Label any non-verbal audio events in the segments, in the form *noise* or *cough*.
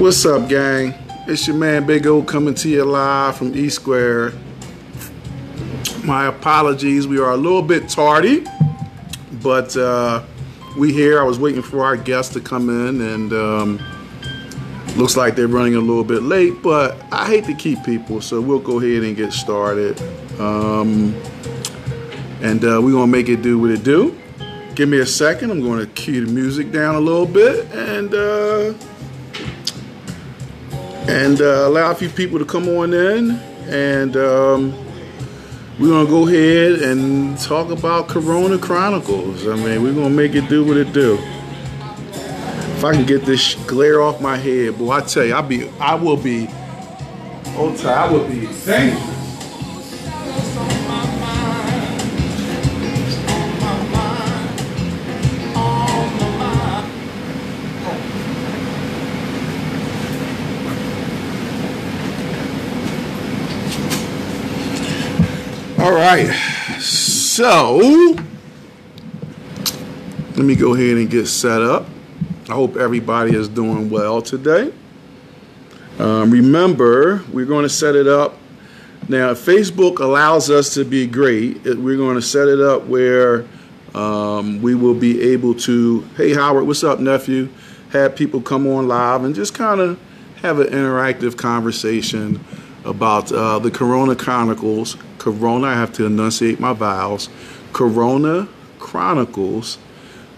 What's up, gang? It's your man Big O coming to you live from E Square. My apologies, we are a little bit tardy, but uh, we here. I was waiting for our guests to come in, and um, looks like they're running a little bit late. But I hate to keep people, so we'll go ahead and get started. Um, and uh, we're gonna make it do what it do. Give me a second. I'm to cue the music down a little bit, and. Uh, and uh, allow a few people to come on in. And um, we're gonna go ahead and talk about corona chronicles. I mean we're gonna make it do what it do. If i can get this glare off my head boy i tell you i'll be i will be oh i will be All right, so let me go ahead and get set up. I hope everybody is doing well today. Um, remember, we're going to set it up. Now, Facebook allows us to be great. We're going to set it up where um, we will be able to, hey, Howard, what's up, nephew? Have people come on live and just kind of have an interactive conversation about uh, the Corona Chronicles. Corona, I have to enunciate my vowels. Corona Chronicles,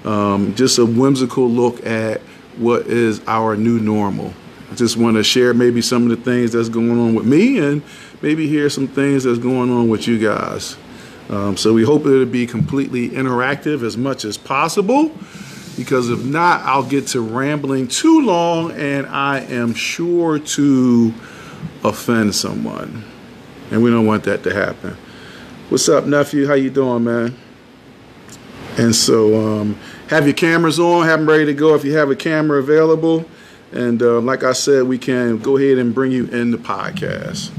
um, just a whimsical look at what is our new normal. I just want to share maybe some of the things that's going on with me and maybe hear some things that's going on with you guys. Um, so we hope it'll be completely interactive as much as possible because if not, I'll get to rambling too long and I am sure to offend someone. And we don't want that to happen. What's up, nephew? How you doing, man? And so um, have your cameras on, have them ready to go if you have a camera available. And uh, like I said, we can go ahead and bring you in the podcast.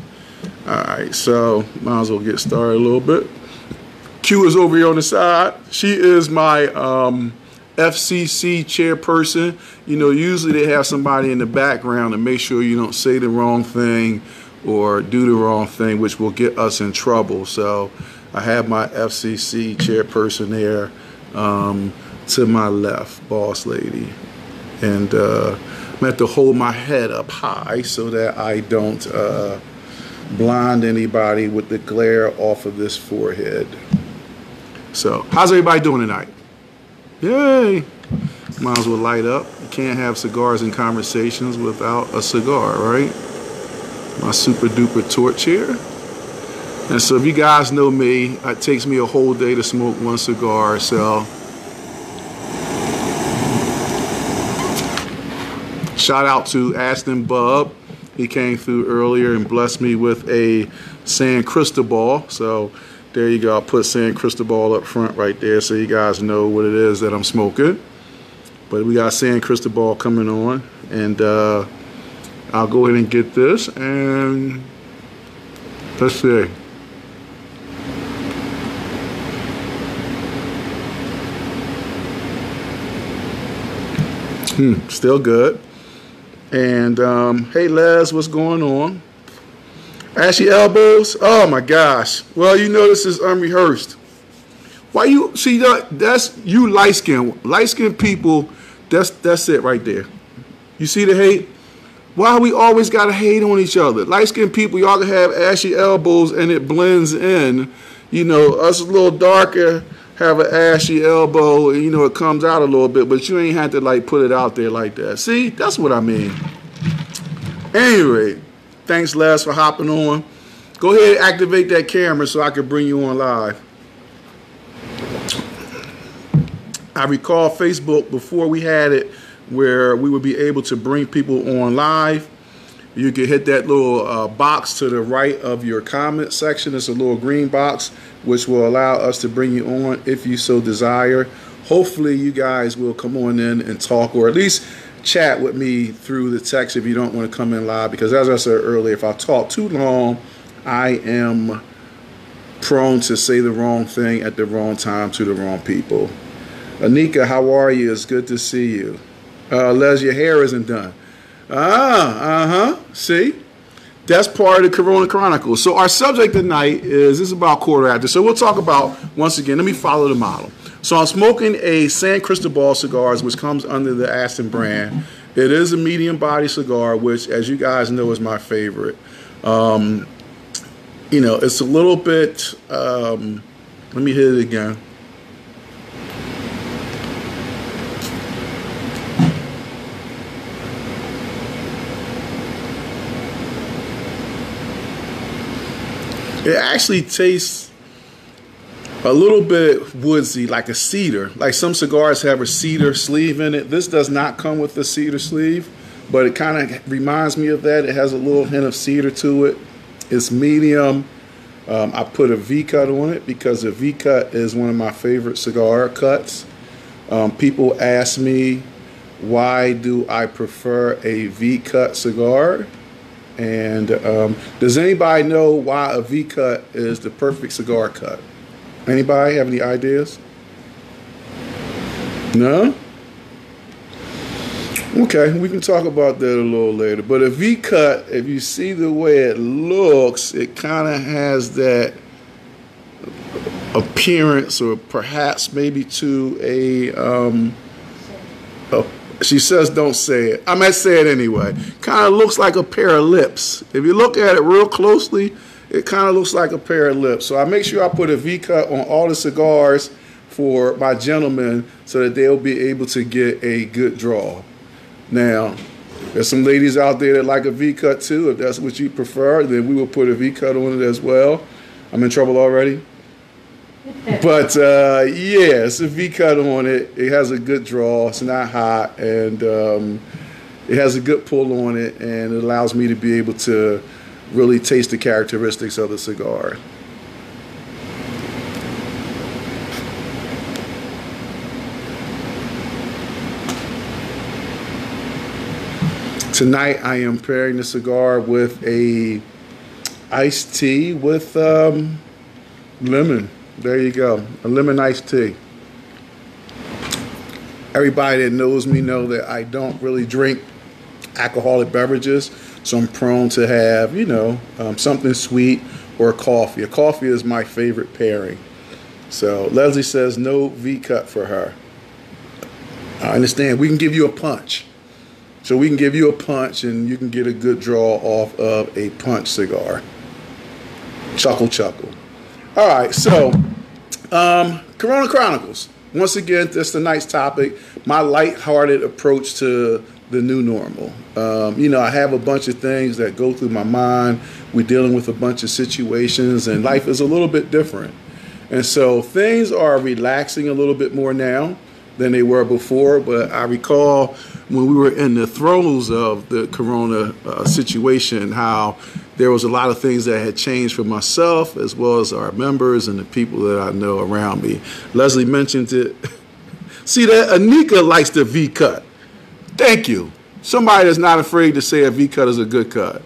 All right, so might as well get started a little bit. Q is over here on the side. She is my um, FCC chairperson. You know, usually they have somebody in the background to make sure you don't say the wrong thing or do the wrong thing, which will get us in trouble. So I have my FCC chairperson there um, to my left, boss lady. And uh, I have to hold my head up high so that I don't uh, blind anybody with the glare off of this forehead. So, how's everybody doing tonight? Yay! Might as well light up. You can't have cigars and conversations without a cigar, right? My super duper torch here. And so if you guys know me, it takes me a whole day to smoke one cigar, so shout out to Aston Bub. He came through earlier and blessed me with a San Cristobal. So there you go. I'll put San Cristobal up front right there so you guys know what it is that I'm smoking. But we got San Cristobal coming on. And uh, I'll go ahead and get this. And let's see. Hmm, still good. And um, hey, Les, what's going on? Ashy elbows. Oh my gosh. Well, you know this is unrehearsed. Why you see that? That's you light skin. Light skin people. That's that's it right there. You see the hate. Why we always gotta hate on each other? Light skinned people, y'all can have ashy elbows and it blends in. You know, us a little darker have an ashy elbow, you know it comes out a little bit, but you ain't had to like put it out there like that. See, that's what I mean. Anyway, thanks Les for hopping on. Go ahead and activate that camera so I can bring you on live. I recall Facebook before we had it where we would be able to bring people on live. You can hit that little uh, box to the right of your comment section. It's a little green box, which will allow us to bring you on if you so desire. Hopefully, you guys will come on in and talk, or at least chat with me through the text if you don't want to come in live. Because as I said earlier, if I talk too long, I am prone to say the wrong thing at the wrong time to the wrong people. Anika, how are you? It's good to see you. Uh, Les, your hair isn't done. Ah, uh huh. See? That's part of the Corona Chronicles. So our subject tonight is this is about quarter after. So we'll talk about once again. Let me follow the model. So I'm smoking a San Cristobal cigars, which comes under the Ashton brand. It is a medium body cigar, which, as you guys know, is my favorite. Um, you know, it's a little bit. Um, let me hit it again. It actually tastes a little bit woodsy, like a cedar. Like some cigars have a cedar sleeve in it. This does not come with the cedar sleeve, but it kind of reminds me of that. It has a little hint of cedar to it. It's medium. Um, I put a V cut on it because a V cut is one of my favorite cigar cuts. Um, people ask me why do I prefer a V cut cigar? And um, does anybody know why a V cut is the perfect cigar cut? Anybody have any ideas? No? Okay, we can talk about that a little later. But if V cut, if you see the way it looks, it kind of has that appearance, or perhaps maybe to a, um, a she says, don't say it. I might say it anyway. Kind of looks like a pair of lips. If you look at it real closely, it kind of looks like a pair of lips. So I make sure I put a V cut on all the cigars for my gentlemen so that they'll be able to get a good draw. Now, there's some ladies out there that like a V cut too. If that's what you prefer, then we will put a V cut on it as well. I'm in trouble already *laughs* but uh, yeah, it's a V cut on it. It has a good draw. It's not hot, and um, it has a good pull on it, and it allows me to be able to really taste the characteristics of the cigar. Tonight I am pairing the cigar with a iced tea with um, lemon. There you go. A lemon iced tea. Everybody that knows me know that I don't really drink alcoholic beverages, so I'm prone to have, you know, um, something sweet or coffee. A coffee is my favorite pairing. So Leslie says no V cut for her. I understand. We can give you a punch. So we can give you a punch and you can get a good draw off of a punch cigar. Chuckle, chuckle. All right, so um, Corona Chronicles. Once again, that's the night's topic. My light-hearted approach to the new normal. Um, you know, I have a bunch of things that go through my mind. We're dealing with a bunch of situations, and life is a little bit different. And so things are relaxing a little bit more now than they were before. But I recall when we were in the throes of the corona uh, situation, how there was a lot of things that had changed for myself as well as our members and the people that I know around me. Leslie mentioned it. *laughs* See that Anika likes the V cut. Thank you. Somebody that's not afraid to say a V cut is a good cut.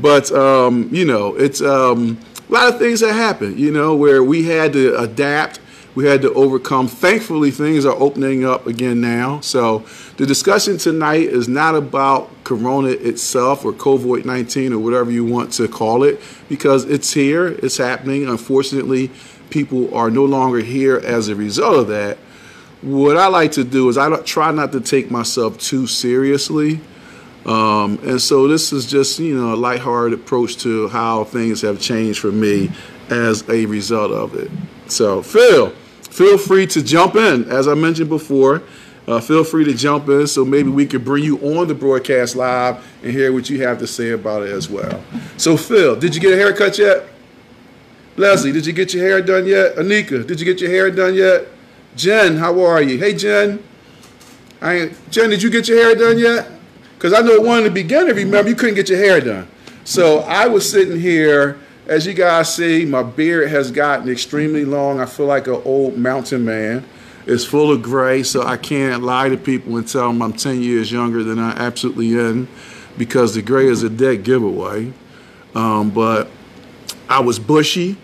But um, you know, it's um, a lot of things that happen. You know, where we had to adapt we had to overcome. Thankfully, things are opening up again now. So the discussion tonight is not about Corona itself or COVID 19 or whatever you want to call it, because it's here, it's happening. Unfortunately, people are no longer here as a result of that. What I like to do is I try not to take myself too seriously. Um, and so this is just, you know, a lighthearted approach to how things have changed for me as a result of it. So, Phil feel free to jump in. As I mentioned before, uh, feel free to jump in so maybe we could bring you on the broadcast live and hear what you have to say about it as well. So, Phil, did you get a haircut yet? Leslie, did you get your hair done yet? Anika, did you get your hair done yet? Jen, how are you? Hey, Jen. I Jen, did you get your hair done yet? Because I know one in the beginning, remember, you couldn't get your hair done. So I was sitting here as you guys see, my beard has gotten extremely long. I feel like an old mountain man. It's full of gray, so I can't lie to people and tell them I'm 10 years younger than I absolutely am because the gray is a dead giveaway. Um, but I was bushy.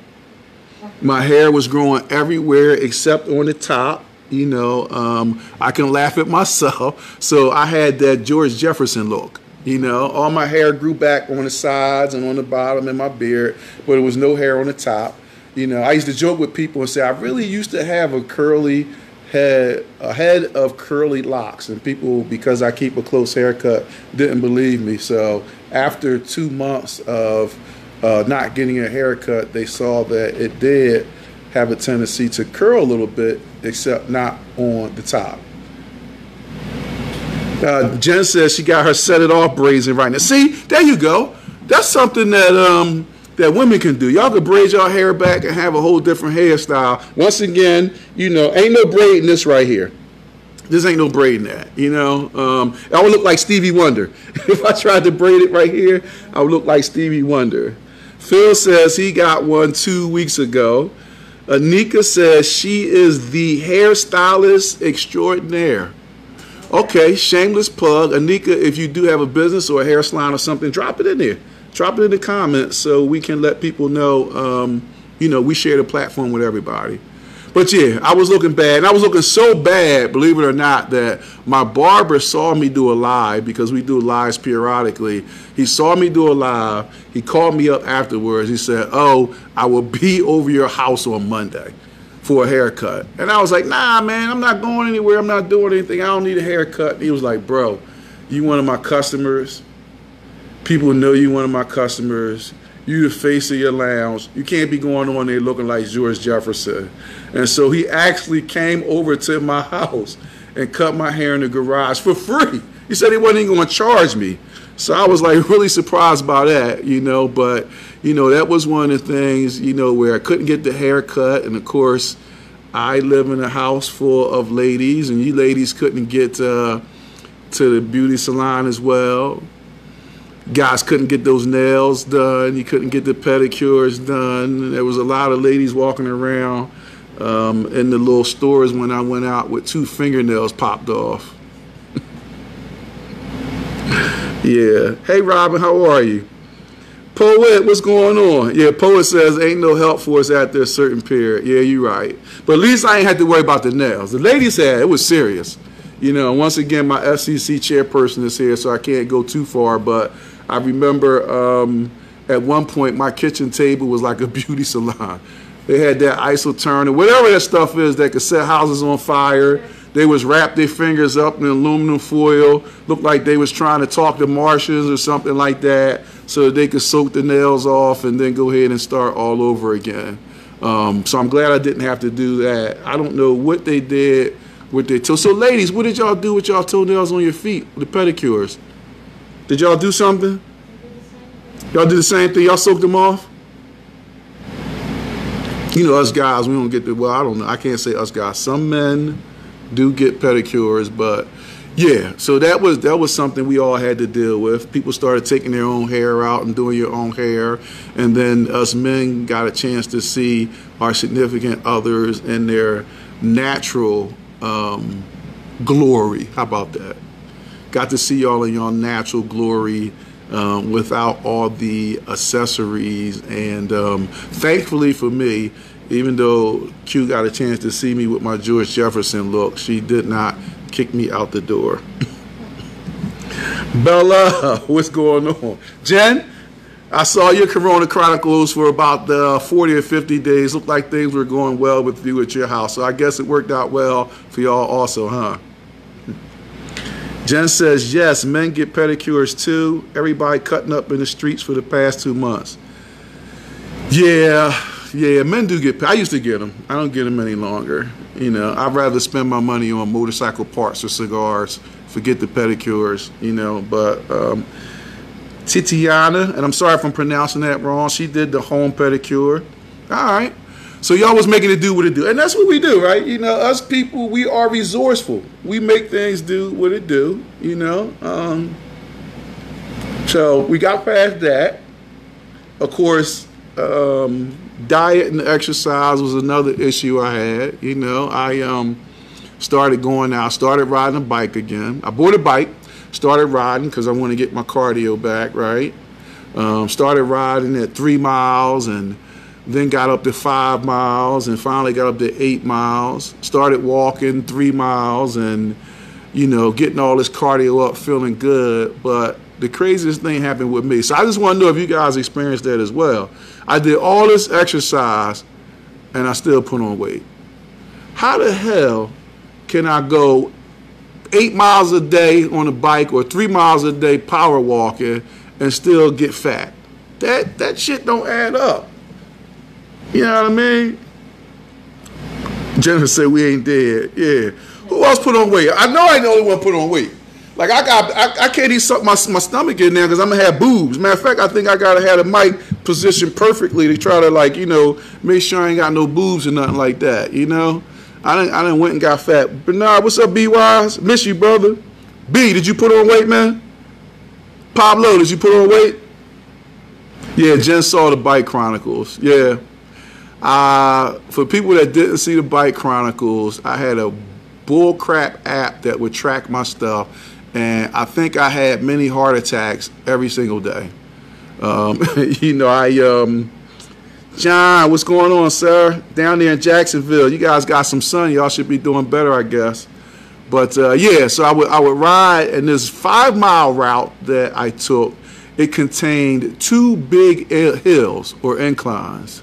My hair was growing everywhere except on the top. You know, um, I can laugh at *laughs* myself. So I had that George Jefferson look. You know, all my hair grew back on the sides and on the bottom and my beard, but it was no hair on the top. You know, I used to joke with people and say I really used to have a curly head, a head of curly locks, and people, because I keep a close haircut, didn't believe me. So after two months of uh, not getting a haircut, they saw that it did have a tendency to curl a little bit, except not on the top. Uh, Jen says she got her set it off braids right now. See, there you go. That's something that um, that women can do. Y'all can braid your hair back and have a whole different hairstyle. Once again, you know, ain't no braiding this right here. This ain't no braiding that, you know. Um, I would look like Stevie Wonder. *laughs* if I tried to braid it right here, I would look like Stevie Wonder. Phil says he got one two weeks ago. Anika says she is the hairstylist extraordinaire. Okay, shameless plug. Anika, if you do have a business or a hair salon or something, drop it in there. Drop it in the comments so we can let people know, um, you know, we share the platform with everybody. But yeah, I was looking bad. And I was looking so bad, believe it or not, that my barber saw me do a live because we do lives periodically. He saw me do a live. He called me up afterwards. He said, Oh, I will be *laughs* over your house on Monday for a haircut. And I was like, Nah, man, I'm not going anywhere. I'm not doing anything. I don't need a haircut. And he was like, Bro, you one of my customers. People know you one of my customers you the face of your lounge. You can't be going on there looking like George Jefferson. And so he actually came over to my *laughs* house and cut my hair in the garage for free. He said he wasn't even going to charge me. So I was like *laughs* really surprised by that, you know. But, you know, that was one of the things, you know, where I couldn't get the haircut. And of course, I live in a house full of ladies, and you ladies couldn't get uh, to the beauty salon as well guys couldn't get those nails done. You couldn't get the pedicures done. There was a lot of ladies walking around um, in the little stores when I went out with two fingernails popped off. *laughs* yeah. Hey, Robin, how are you? Poet, what's going on? Yeah, Poet says ain't no help for us after a certain period. Yeah, you're right. But at least I ain't had to worry about the nails. The ladies had, it was serious. You know, once again, my FCC chairperson is here, so I can't go too far, but I remember um, at one point my kitchen table was like a *laughs* beauty salon. They had that acetone, whatever that stuff is that could set houses on fire. They was wrap their fingers up in aluminum foil, looked like they was trying to talk to Martians or something like that, so they could soak the nails off and then go ahead and start all over again. Um, so I'm glad I didn't have to do that. I don't know what they did with their toes. So ladies, what did y'all do with y'all toenails on your feet, the pedicures? Did y'all do something? Y'all do the same thing. Y'all soaked them off. You know, us guys, we don't get the. Well, I don't know. I can't say us guys. Some men do get pedicures, but yeah. So that was that was something we all had to deal with. People started taking their own hair out and doing your own hair, and then us men got a chance to see our significant others in their natural um, glory. How about that? Got to see y'all in your natural glory um, without all the accessories. And um, thankfully for me, even though Q got a chance to see me with my George Jefferson look, she did not kick me out the door. *laughs* Bella, what's going on? Jen, I saw your Corona Chronicles for about the 40 or 50 days. Looked like things were going well with you at your house. So I guess it worked out well for y'all also, huh? Jen says, yes, men get pedicures too. Everybody cutting up in the streets for the past two months. Yeah, yeah, men do get, I used to get them. I don't get them any longer. You know, I'd rather spend my money on motorcycle parts or cigars, forget the pedicures, you know, but um, Titiana, and I'm sorry if I'm pronouncing that wrong, she did the home pedicure. All right. So y'all was making it do what it do. And that's what we do, right? You know, us people, we are resourceful. We make things do what it do, you know. Um, so we got past that. Of course, um, diet and exercise was another issue I had. You know, I um, started going out, started riding a bike again. I bought a bike, started riding because I want to get my cardio back, right? Um, started riding at three miles and then got up to five miles and finally got up to eight miles started walking three miles and you know getting all this cardio up feeling good but The craziest thing happened with me. So I just want to know if you guys experienced that as well. I did all this exercise and I still put on weight. How the hell can I go eight miles a day on a bike or three miles a day power walking and still get fat? That that shit don't add up. You know what I mean? Jennifer said we ain't dead. Yeah. Who else put on weight? I know I ain't the only one put on weight. Like I got, I, I can't even suck my, my stomach in there because I'm gonna have boobs. Matter of fact, I think I gotta have the mic positioned perfectly to try to like, you know, make sure I ain't got no boobs or nothing like that. You know, I didn't, I didn't went and got fat. Bernard, what's up, B Wise? Miss you, brother. B, did you put on weight, man? Pablo, did you put on weight? Yeah, Jen saw the Bike Chronicles. Yeah. Uh, for people that didn't see the Bike Chronicles, I had a bullcrap app that would track my stuff and I think I had many heart attacks every single day. Um, *laughs* you know, I, um, John, what's going on, sir? Down there in Jacksonville, you guys got some sun. Y'all should be doing better, I guess. But uh, yeah, so I would I would ride, and this five mile route that I took, it contained two big hills or inclines,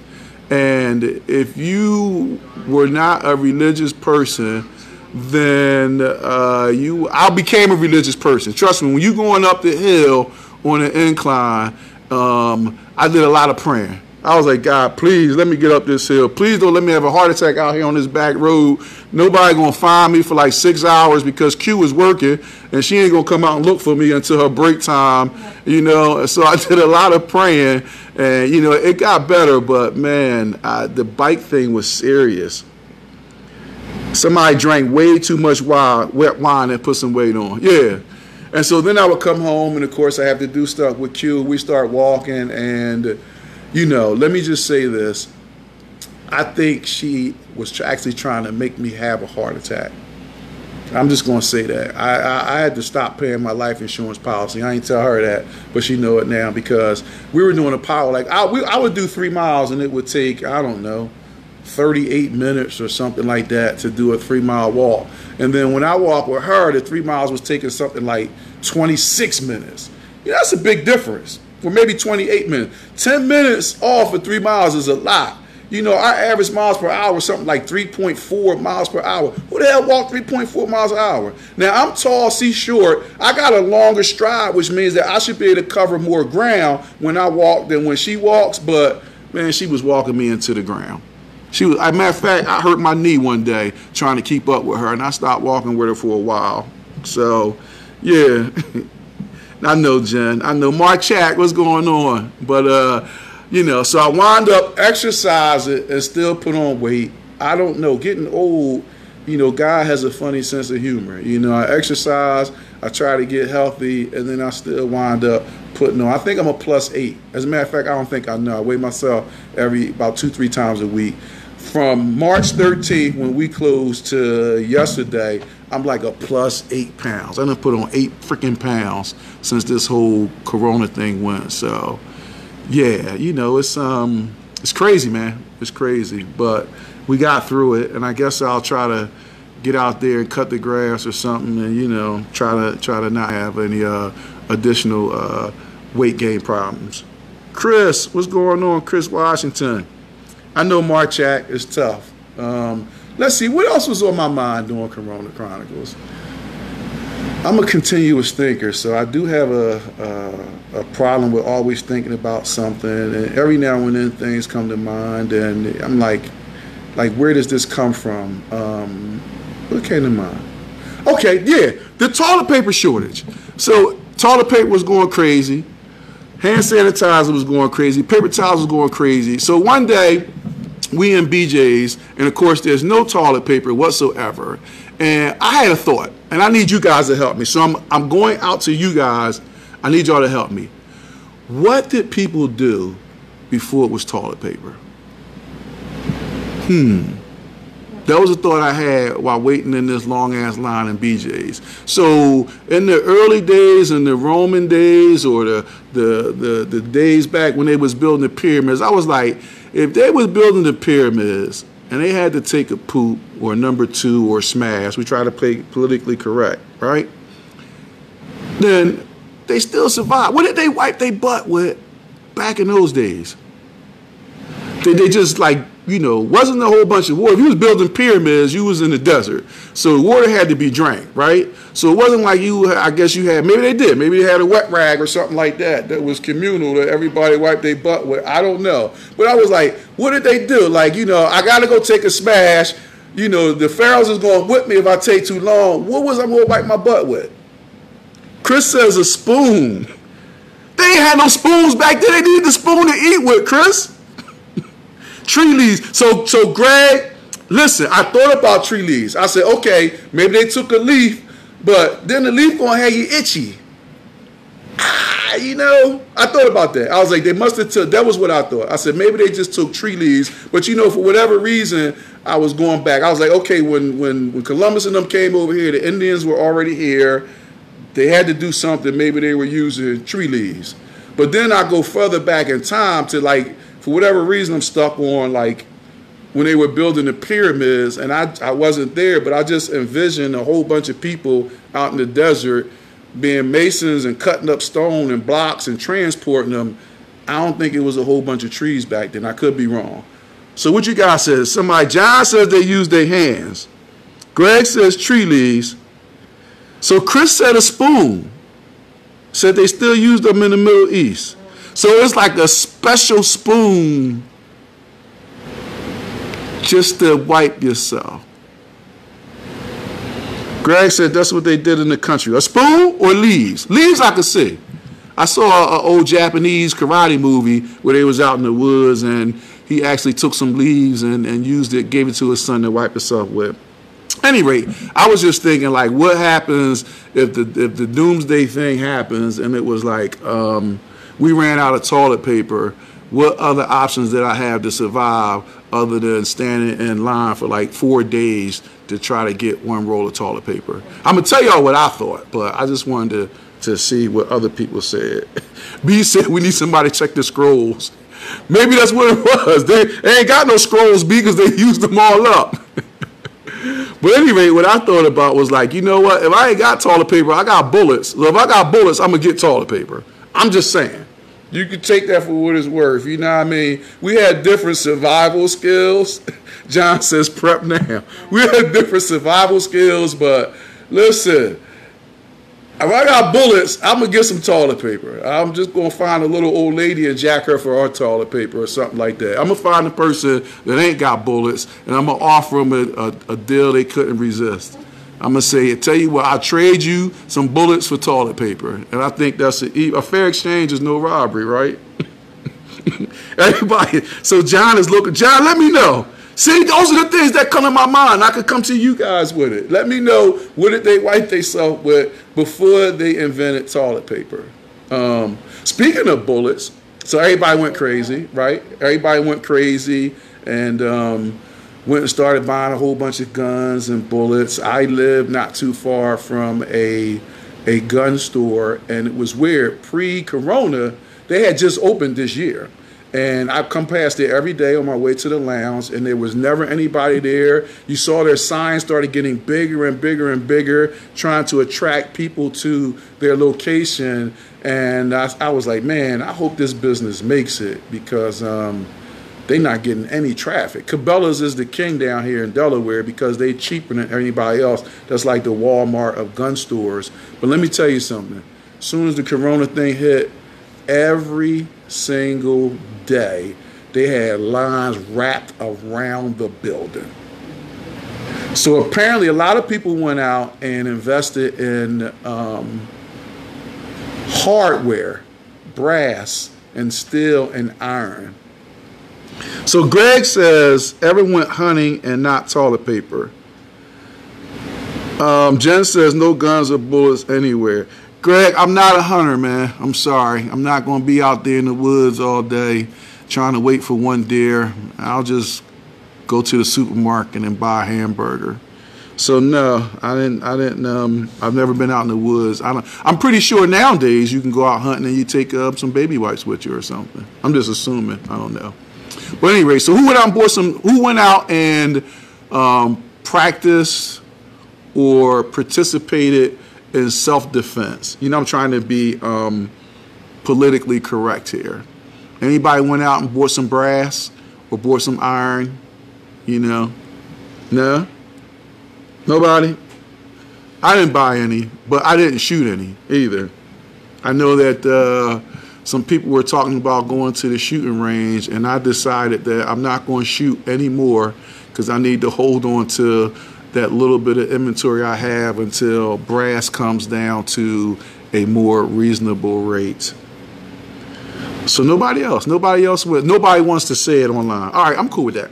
and if you were not a religious person, then uh, you I became a religious person. Trust me, when you going up the hill on an incline, um, I did a lot of praying. I was like, God, please let me get up this hill. Please don't let me have a heart attack out here on this back road. Nobody gonna find me for like six hours because Q is working and she ain't gonna come out and look for me until her break time. You know, so *laughs* I did a lot of praying and you know it got better, but man, I, the bike thing was serious. Somebody drank way too much wine, wet wine and put some weight on. Yeah. And so then I would come home, and of course, I have to do stuff with Q. We start walking, and, you know, let me just say this. I think she was actually trying to make me have a heart attack. I'm just to say that. I, I, I, had to stop paying my life insurance policy. I ain't tell her that, but she know it now because we were doing a power. Like, I, we, I would do three miles, and it would take, I don't know, 38 minutes or something like that to do a three mile walk. And then when I walked with her, the three miles was taking something like 26 minutes. Yeah, that's a big difference. For maybe 28 minutes. 10 minutes off of three miles is a lot. You know, our average miles per hour is something like 3.4 miles per hour. Who the hell walked 3.4 miles an hour? Now, I'm tall, C short. I got a longer stride, which means that I should be able to cover more ground when I walk than when she walks. But, man, she was walking me into the ground. She was, as a matter of fact, I hurt my knee one day trying to keep up with her, and I stopped walking with her for a while. So, yeah, *laughs* I know Jen. I know Mark Chack. What's going on? But uh, you know, so I wind up exercising and still put on weight. I don't know. Getting old, you know, God has a funny sense of humor. You know, I exercise, I try to get healthy, and then I still wind up putting on. I think I'm a plus eight. As a matter of fact, I don't think I know. I weigh myself every about two, three times a week from March 13th when we closed to yesterday, I'm like a plus eight pounds. I done put on eight freaking pounds since this whole Corona thing went. So, yeah, you know, it's um, it's crazy, man. It's crazy, but we got through it, and I guess I'll try to get out there and cut the grass or something, and you know, try to try to not have any uh, additional uh, weight gain problems. Chris, what's going on, Chris Washington? I know Marchak is tough. Um, let's see, what else was on my mind during Corona Chronicles? I'm a continuous thinker, so I do have a, a, a, problem with always thinking about something, and every now and then things come to mind, and I'm like, like where does this come from? Um, what came to mind? Okay, yeah, the toilet paper shortage. So toilet paper was going crazy, hand sanitizer was going crazy, paper towels was going crazy. So one day we in BJ's, and of course, there's no toilet paper whatsoever. And I had a thought, and I need you guys to help me. So I'm, I'm going out to you guys. I need y'all to help me. What did people do before it was toilet paper? Hmm. That was a thought I had while waiting in this long ass line in BJ's. So in the early days, in the Roman days, or the the the, the days back when they was building the pyramids, I was like, if they was building the pyramids and they had to take a poop or number two or smash, we try to play politically correct, right? Then they still survived. What did they wipe their butt with back in those days? Did they just like you know, wasn't a whole bunch of water. If you was building pyramids, you was in the desert. So water had to be drank, right? So it wasn't like you, I guess you had, maybe they did. Maybe they had a wet rag or something like that that was communal that everybody wiped their butt with. I don't know. But I was like, what did they do? Like, you know, I got to go take a smash. You know, the Pharaohs is going to whip me if I take too long. What was I going to wipe my butt with? Chris says a spoon. They ain't had no spoons back then. They needed the spoon to eat with, Chris tree leaves. So, so Greg, listen, I thought about tree leaves. I said, okay, maybe they took a leaf, but then the leaf gonna have you itchy. Ah, you know, I thought about that. I was like, they must have took. That was what I thought. I said maybe they just took tree leaves, but you know, for whatever reason, I was going back. I was like, okay, when when when Columbus and them came over here, the Indians were already here. They had to do something. Maybe they were using tree leaves. But then I go further back in time to like for whatever reason, I'm stuck on like when they were building the pyramids, and I, I wasn't there, but I just envisioned a whole bunch of people out in the desert being masons and cutting up stone and blocks and transporting them. I don't think it was a whole bunch of trees back then. I could be wrong. So what you guys says? Somebody, John says they use their hands. Greg says tree leaves. So Chris said a spoon. Said they still use them in the Middle East. So it's like a special spoon just to wipe yourself. Greg said that's what they did in the country. A spoon or leaves? Leaves I could see. I saw an old Japanese karate movie where they was out in the woods and he actually took some leaves and, and used it, gave it to his son to wipe himself with. Any rate, I was just thinking like, what happens if the if the doomsday thing happens and it was like, um, we ran out of toilet paper. What other options did I have to survive other than standing in line for like four days to try to get one roll of toilet paper? I'm gonna tell y'all what I thought, but I just wanted to to see what other people said. *laughs* B said we need somebody to check the scrolls. Maybe that's what it *laughs* was. They, they ain't got no scrolls B because they *laughs* used them all up. but anyway, what I thought about was like, you know what? If I ain't got toilet paper, I got bullets. So if I got bullets, I'm gonna get toilet paper. I'm just saying. You can take that for what it's worth. You know what I mean? We had different survival skills. *laughs* John says prep now. We had different survival skills, but listen, if I got bullets, I'm gonna get some toilet paper. I'm just gonna find a little old lady and jack her for our toilet paper or something like that. I'm gonna find a person that ain't got bullets and I'm gonna offer them a, a, a deal they couldn't resist. I'm gonna say, tell you what, I'll trade you some bullets for toilet paper, and I think that's a, a fair exchange is no robbery, right? *laughs* Everybody. So John is looking. John, let me know. See, those are the things that come to my mind. I could come to you guys with it. Let me know what did they wipe themselves with before they invented toilet paper. Um, speaking of bullets, so everybody went crazy, right? Everybody went crazy, and um, went and started buying a whole bunch of guns and bullets. I lived not too far from a a gun store, and it was weird. Pre-corona, they had just opened this year. And I come past there every day on my way to the lounge, and there was never anybody there. You saw their signs started getting bigger and bigger and bigger, trying to attract people to their location. And I, I was like, man, I hope this business makes it because um, they not getting any traffic. Cabela's is the king down here in Delaware because they cheaper than anybody else. That's like the Walmart of gun stores. But let me tell you something. As soon as the corona thing hit, every single day they had lines wrapped around the building. So apparently a lot of people went out and invested in um, hardware, brass and steel and iron so Greg says everyone went hunting and not toilet paper. Um, Jen says no guns or bullets anywhere. Greg, I'm not a hunter, man. I'm sorry. I'm not going to be out there in the woods all day trying to wait for one deer. I'll just go to the supermarket and buy a hamburger. So no, I didn't. I didn't. Um, I've never been out in the woods. I am pretty sure nowadays you can go out hunting and you take uh, some baby wipes with you or something. I'm just assuming. I don't know. But anyway, so who went out and bought some? Who went out and um, practiced or participated in self-defense. You know, I'm trying to be um, politically correct here. Anybody went out and bought some brass or bought some iron? You know, no, nobody. I didn't buy any, but I didn't shoot any either. I know that uh, some people were talking about going to the shooting range, and I decided that I'm not going to shoot anymore because I need to hold on to that little bit of inventory I have until brass comes down to a more reasonable rate. So nobody else, nobody else, nobody wants to say it online. All right, I'm cool with that.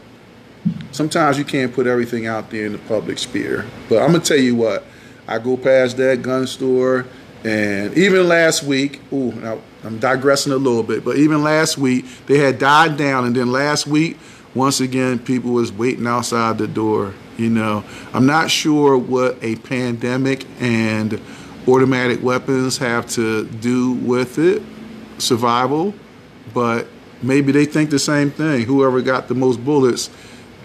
Sometimes you can't put everything out there in the public sphere, but I'm gonna tell you what. I go past that gun store, and even last week, ooh, now I'm digressing a little bit, but even last week they had died down, and then last week, once again, people was waiting outside the door. You know, I'm not sure what a pandemic and automatic weapons have to do with it, survival, but maybe they think the same thing. Whoever got the most bullets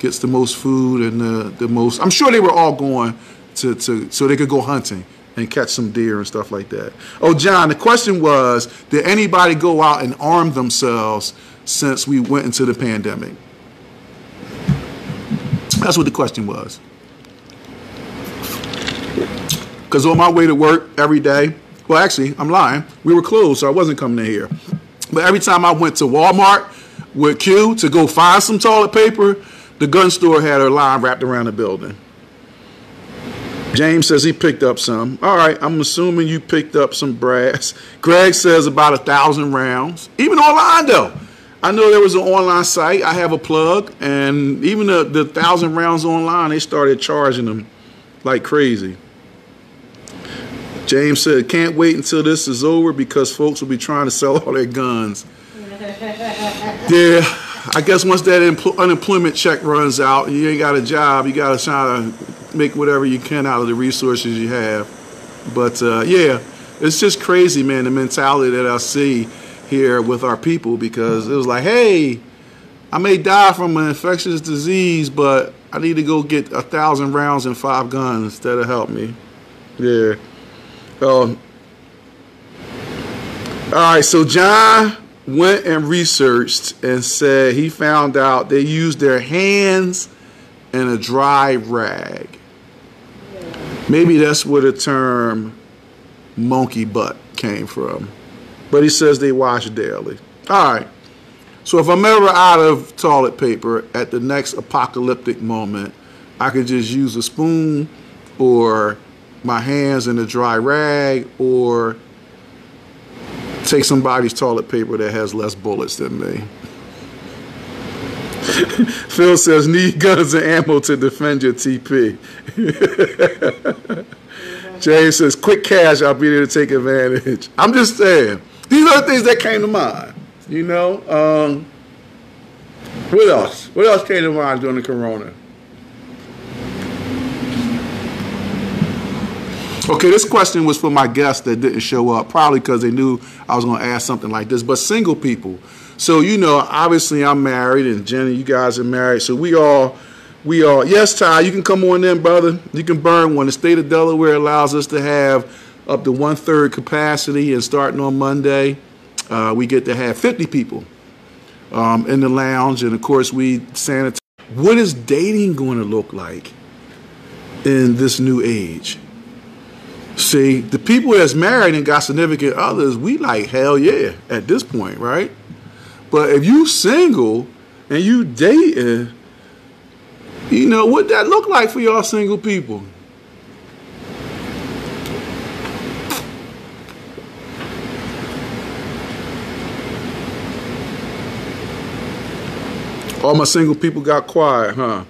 gets the most food and the, the most. I'm sure they were all going to, to so they could go hunting and catch some deer and stuff like that. Oh, John, the question was, did anybody go out and arm themselves since we went into the pandemic? That's what the question was. Because on my way to work every day, well, actually, I'm lying. We were closed, so I wasn't coming in here. But every time I went to Walmart with Q to go find some toilet paper, the gun store had a line wrapped around the building. James says he picked up some. All right, I'm assuming you picked up some brass. Greg says about a thousand rounds. Even online though. I know there was an online site. I have a plug, and even the, the thousand rounds online, they started charging them like crazy. James said, can't wait until this is over because folks will be trying to sell all their guns. *laughs* yeah, I guess once that unemployment check runs out, you ain't got a job, you got to try to make whatever you can out of the resources you have. But uh, yeah, it's just crazy, man, the mentality that I see here with our people because it was like, hey, I may die from an infectious disease, but I need to go get a thousand rounds and five guns that'll help me. Yeah. Um, all right, so John went and researched and said he found out they used their hands and a dry rag. Maybe that's where the term monkey butt came from. But he says they wash daily. All right. So if I'm ever out of toilet paper at the next apocalyptic moment, I could just use a spoon or my hands in a dry rag or take somebody's toilet paper that has less bullets than me. *laughs* Phil says, need guns and ammo to defend your TP. *laughs* James says, quick cash, I'll be there to take advantage. I'm just saying, these are the things that came to mind. You know, um, what else? What else came to mind during the corona? Okay, this question was for my guests that didn't show up, probably because they knew I was going to ask something like this. But single people. So you know, obviously I'm married, and Jenny, you guys are married. So we all, we all. Yes, Ty, you can come on in, brother. You can burn one. The state of Delaware allows us to have up to one third capacity, and starting on Monday, uh, we get to have 50 people um, in the lounge, and of course we sanitize. What is dating going to look like in this new age? See, the people that's married and got significant others, we like hell yeah at this point, right? But if you single and you dating, you know what that look like for y'all single people? All my single people got quiet, huh?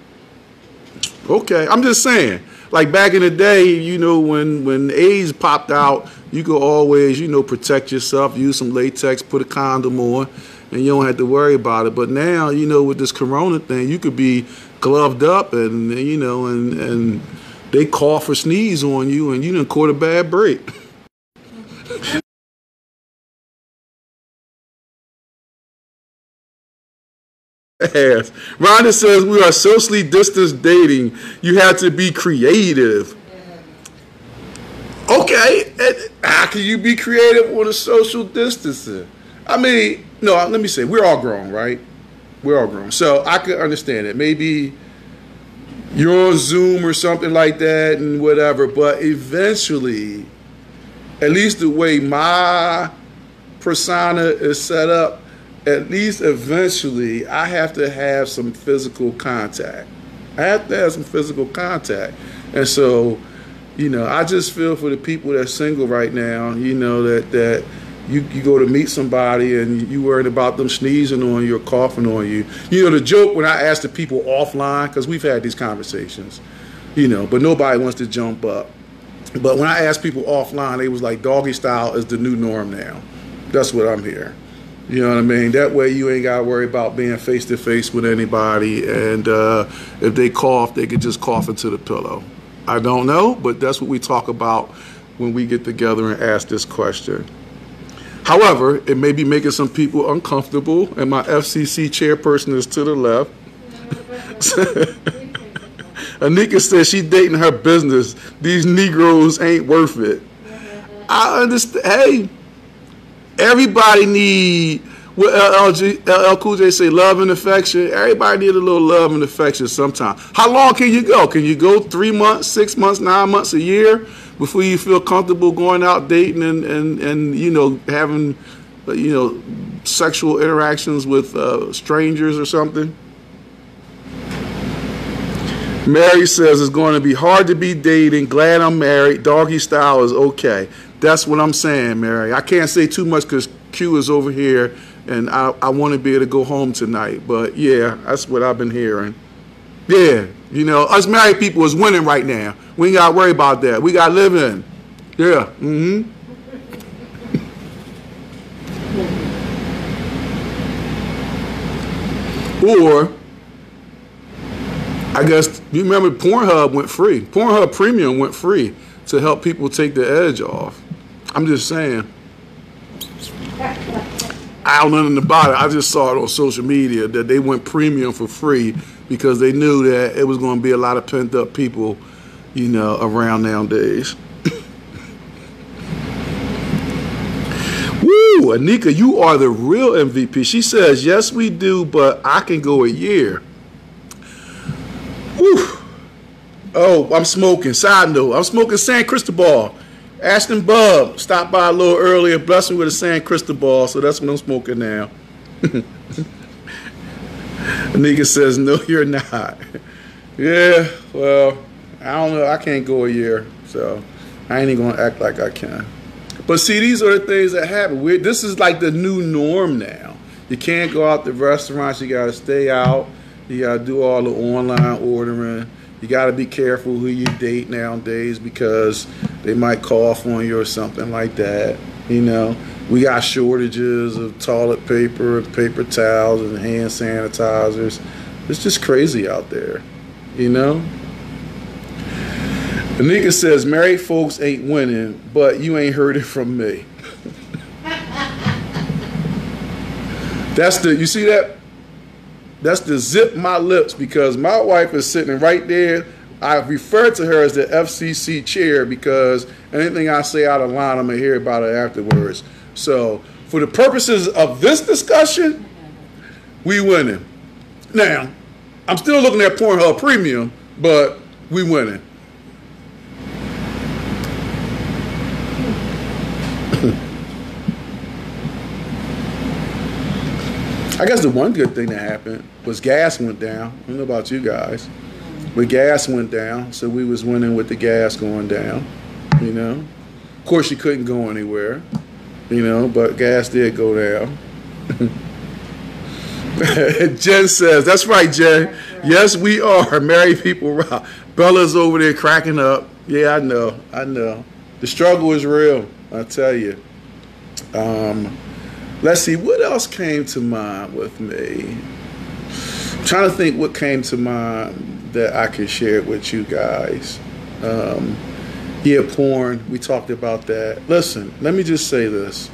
Okay, I'm just saying like back in the day, you know, when when AIDS popped out, you could always, you know, protect yourself, use some latex, put a condom on, and you don't have to worry about it. But now, you know, with this corona thing, you could be gloved up and you know, and and they cough or sneeze on you and you didn't caught a bad break. *laughs* ass. Rhonda says we are socially distance dating. You have to be creative. Okay, how can you be creative on a social distancing? I mean, no, let me say, we're all grown, right? We're all grown. So I could understand it. Maybe you're on Zoom or something like that and whatever, but eventually, at least the way my persona is set up, at least eventually, I have to have some physical contact. I have to have some physical contact. And so, you know, I just feel for the people that's single right now, you know, that that you, you go to meet somebody and you worried about them sneezing on you or coughing on you. You know, the joke when I ask the people offline, because we've had these conversations, you know, but nobody wants to jump up. But when I ask people offline, they was like, doggy style is the new norm now. That's what I'm hearing. You know what I mean? That way you ain't got to worry about being face to face with anybody. And uh, if they cough, they could just cough into the pillow. I don't know, but that's what we talk about when we get together and ask this question. However, it may be making some people uncomfortable, and my FCC chairperson is to the left. *laughs* Anika says she's dating her business. These Negroes ain't worth it. I understand. Hey, everybody need what LL Cool J say, love and affection. Everybody need a little love and affection sometime. How long can you go? Can you go three months, six months, nine months, a year before you feel comfortable going out dating and, and, and you know, having, you know, sexual interactions with uh, strangers or something? Mary says it's going to be hard to be dating. Glad I'm married. Doggy style is okay. That's what I'm saying, Mary. I can't say too much because Q is over here and I, I want to be able to go home tonight. But yeah, that's what I've been hearing. Yeah, you know, us married people is winning right now. We ain't got to worry about that. We got living. Yeah. Mm-hmm. or I guess you remember Pornhub went free. Pornhub Premium went free to help people take the edge off. I'm just saying. I don't know nothing about it. I just saw it on social media that they went premium for free because they knew that it was going to be a lot of pent up people, you know, around nowadays. *laughs* Woo, Anika, you are the real MVP. She says, yes, we do, but I can go a year. Woo. Oh, I'm smoking. Side note, I'm smoking San Cristobal. Ashton Bub stopped by a little earlier, blessed me with a San Cristobal, so that's what I'm smoking now. *laughs* Anika says, no, you're not. yeah, well, I don't know. I can't go a year, so I ain't even to act like I can. But see, these are the things that happen. We're, this is like the new norm now. You can't go out to restaurants. You got to stay out. You got to do all the online ordering. You got to be careful who you date nowadays because they might cough on you or something like that. You know, we got shortages of toilet paper, and paper towels, and hand sanitizers. It's just crazy out there, you know. Anika says married folks ain't winning, but you ain't heard it from me. *laughs* That's the you see that? That's to zip my lips because my wife is sitting right there. I refer to her as the FCC chair because anything I say out of line, I'm gonna hear about it afterwards. So, for the purposes of this discussion, we winning. Now, I'm still looking at Pornhub Premium, but we winning. I guess the one good thing that happened was gas went down. I don't know about you guys, but gas went down, so we was winning with the gas going down. You know, of course you couldn't go anywhere. You know, but gas did go down. *laughs* Jen says, "That's right, Jen. Yes, we are *laughs* married people. Bella's over there cracking up. Yeah, I know. I know. The struggle is real. I tell you. Um, Let's see, what else came to mind with me? I'm trying to think what came to mind that I could share with you guys. Um, yeah, porn, we talked about that. Listen, let me just say this.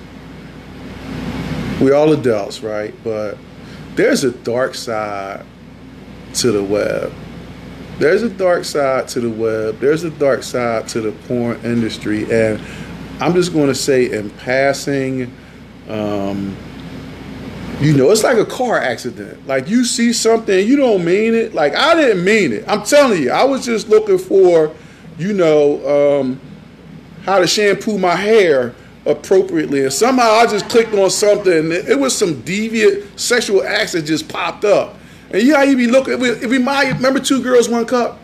We're all adults, right? But there's a dark side to the web. there's a dark side to the web. There's a dark side to the porn industry, and I'm just going to say in passing, um, you know, it's like a car accident. Like you see something, you don't mean it. Like I didn't mean it. I'm telling you, I was just looking for, you know, um, how to shampoo my hair appropriately, and somehow I just clicked on something. It was some deviant sexual acts that just popped up, and you know you be looking. If It reminded. Remember, two girls, one cup.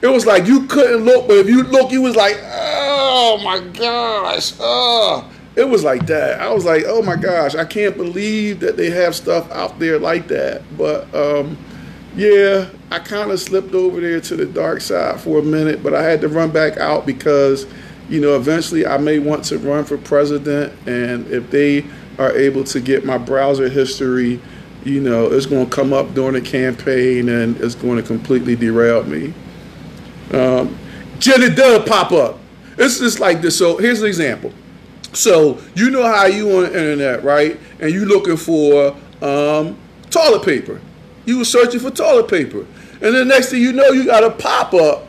It was like you couldn't look, but if you look, you was like, oh my gosh, oh. It was like that. I was like, oh my gosh, I can't believe that they have stuff out there like that. But um, yeah, I kind of slipped over there to the dark side for a minute, but I had to run back out because, you know, eventually I may want to run for president, and if they are able to get my browser history, you know, it's going to come up during the campaign and it's going to completely derail me. Um, Jenny pop up. It's just like this. So here's an example. So you know how you on the internet, right? And you looking for um, toilet paper. You were searching for toilet paper, and the next thing you know, you got a pop up.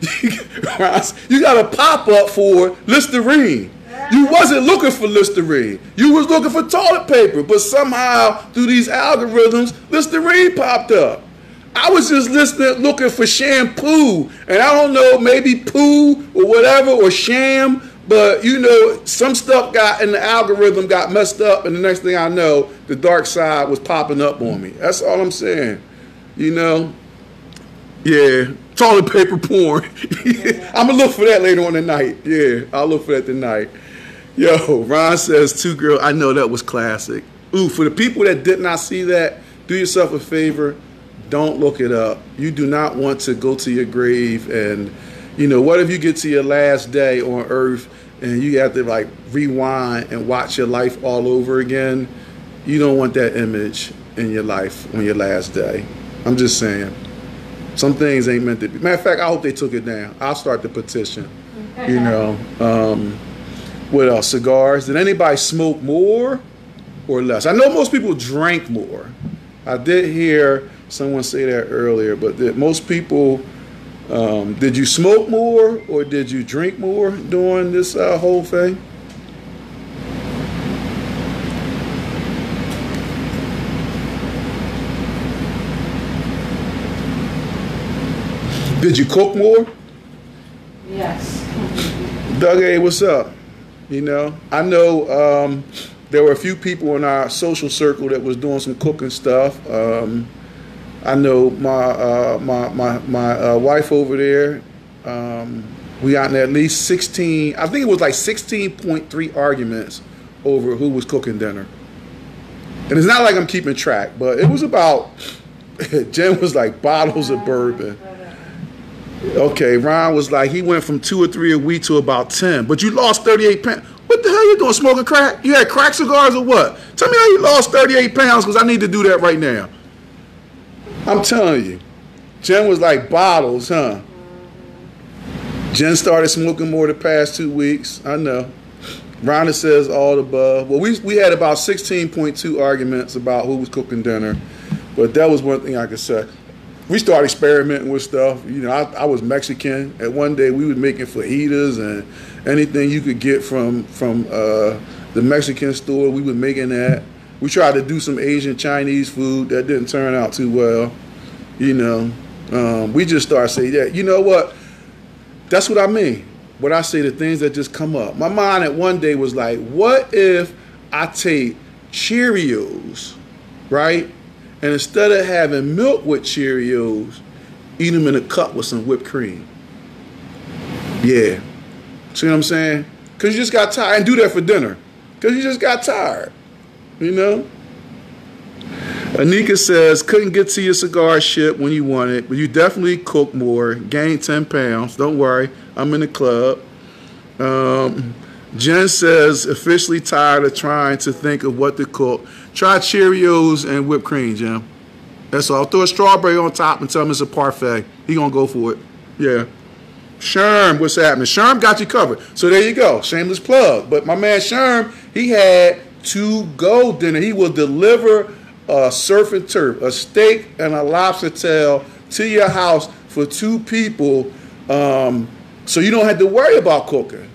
*laughs* you got a pop up for Listerine. You wasn't looking for Listerine. You was looking for toilet paper, but somehow through these algorithms, Listerine popped up. I was just listening, looking for shampoo, and I don't know, maybe poo or whatever, or sham, but you know, some stuff got in the algorithm got messed up, and the next thing I know, the dark side was popping up on me. That's all I'm saying. You know, yeah, toilet paper porn. *laughs* I'm gonna look for that later on tonight. Yeah, I'll look for that tonight. Yo, Ron says two girls. I know that was classic. Ooh, for the people that did not see that, do yourself a favor. Don't look it up. You do not want to go to your grave and, you know, what if you get to your last day on earth and you have to like rewind and watch your life all over again, you don't want that image in your life on your last day. I'm just saying. Some things ain't meant to be. Matter of fact, I hope they took it down. I'll start the petition. You *laughs* know. Um, what else? Cigars. Did anybody smoke more or less? I know most people drank more. I did hear someone say that earlier, but that most people um, did you smoke more or did you drink more during this uh, whole thing? Did you cook more? Yes. Doug A, what's up? You know, I know um, there were a few people in our social circle that was doing some cooking stuff. Um, I know my uh, my my my uh, wife over there. Um, we got in at least sixteen. I think it was like sixteen point three arguments over who was cooking dinner. And it's not like I'm keeping track, but it was about. *laughs* Jen was like bottles of bourbon. Okay, Ron was like he went from two or three a week to about ten, but you lost thirty eight pounds. What the hell you doing? Smoking crack? You had crack cigars or what? Tell me how you lost thirty eight pounds because I need to do that right now. I'm telling you. Jen was like bottles, huh? Jen started smoking more the past two weeks. I know. Rhonda says all the above. Well, we, we had about 16.2 arguments about who was cooking dinner, but that was one thing I could say. We started experimenting with stuff. You know, I, I was Mexican. At one day, we were making fajitas and anything you could get from from uh, the Mexican store. We were making that. We tried to do some Asian Chinese food that didn't turn out too well. You know, um, we just started saying, yeah, you know what? That's what I mean. What I say, the things that just come up. My mind at one day was like, what if I take Cheerios, right? And instead of having milk with Cheerios, eat them in a cup with some whipped cream. Yeah. See what I'm saying? Because you just got tired. And do that for dinner. Because you just got tired. You know? Anika says, couldn't get to your cigar ship when you wanted, but you definitely cook more, gained 10 pounds. Don't worry, I'm in the club. Um, Jen says, officially tired of trying to think of what to cook. Try Cheerios and whipped cream, Jim. That's all. Throw a strawberry on top and tell him it's a parfait. He gonna go for it. Yeah. Sherm, what's happening? Sherm got you covered. So there you go. Shameless plug. But my man Sherm, he had to go dinner. He will deliver a surf and turf, a steak and a lobster tail to your house for two people, um, so you don't have to worry about cooking.